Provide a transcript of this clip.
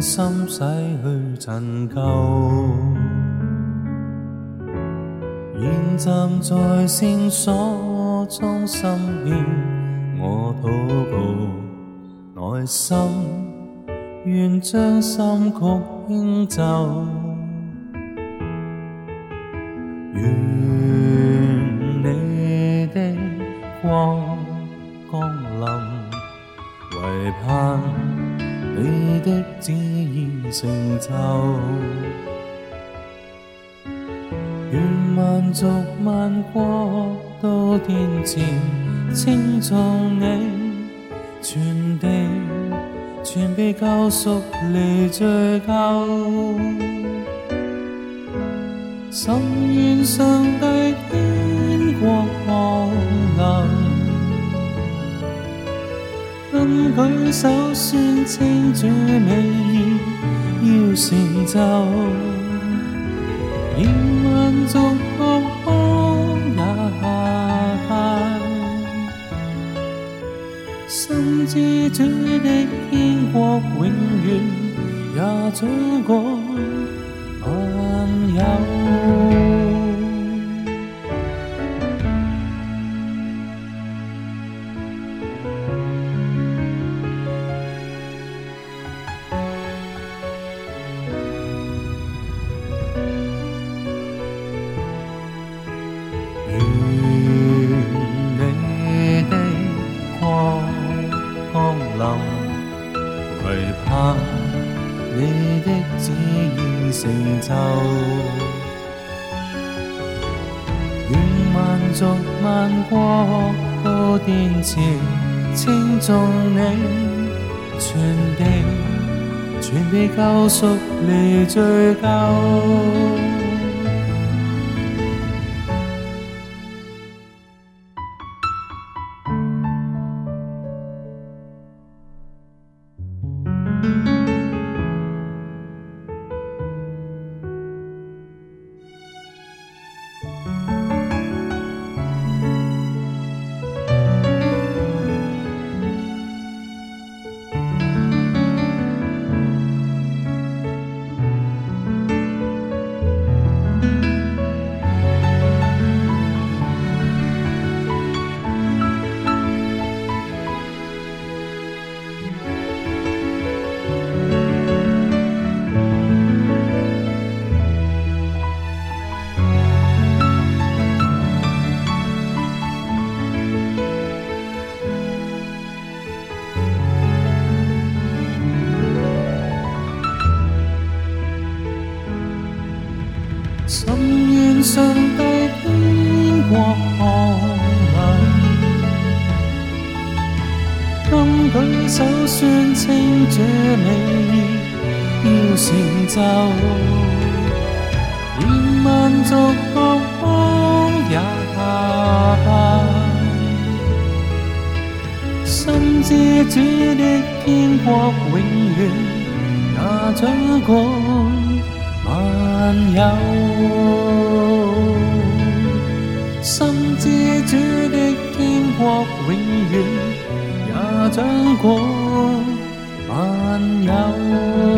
心洗去尘垢，现站在圣所中心，我祷告，内心愿将心曲轻奏，愿你的光降临，唯盼。你的旨意成就，愿万族万国都天见，庆祝你全地全被救赎离罪疚，心愿上帝天国。举手宣称这美意要成就，言欢续乐风也快，心知主的天国永远也将我朋有。成就，愿万族万国歌殿前，称颂你全地，全地救赎你最疚。心願上帝的國降臨，今举手宣称這美意要成就，愿萬族降邦也下拜，心知主的天国永遠那掌管。万有，心知主的天国永远也将过。万有。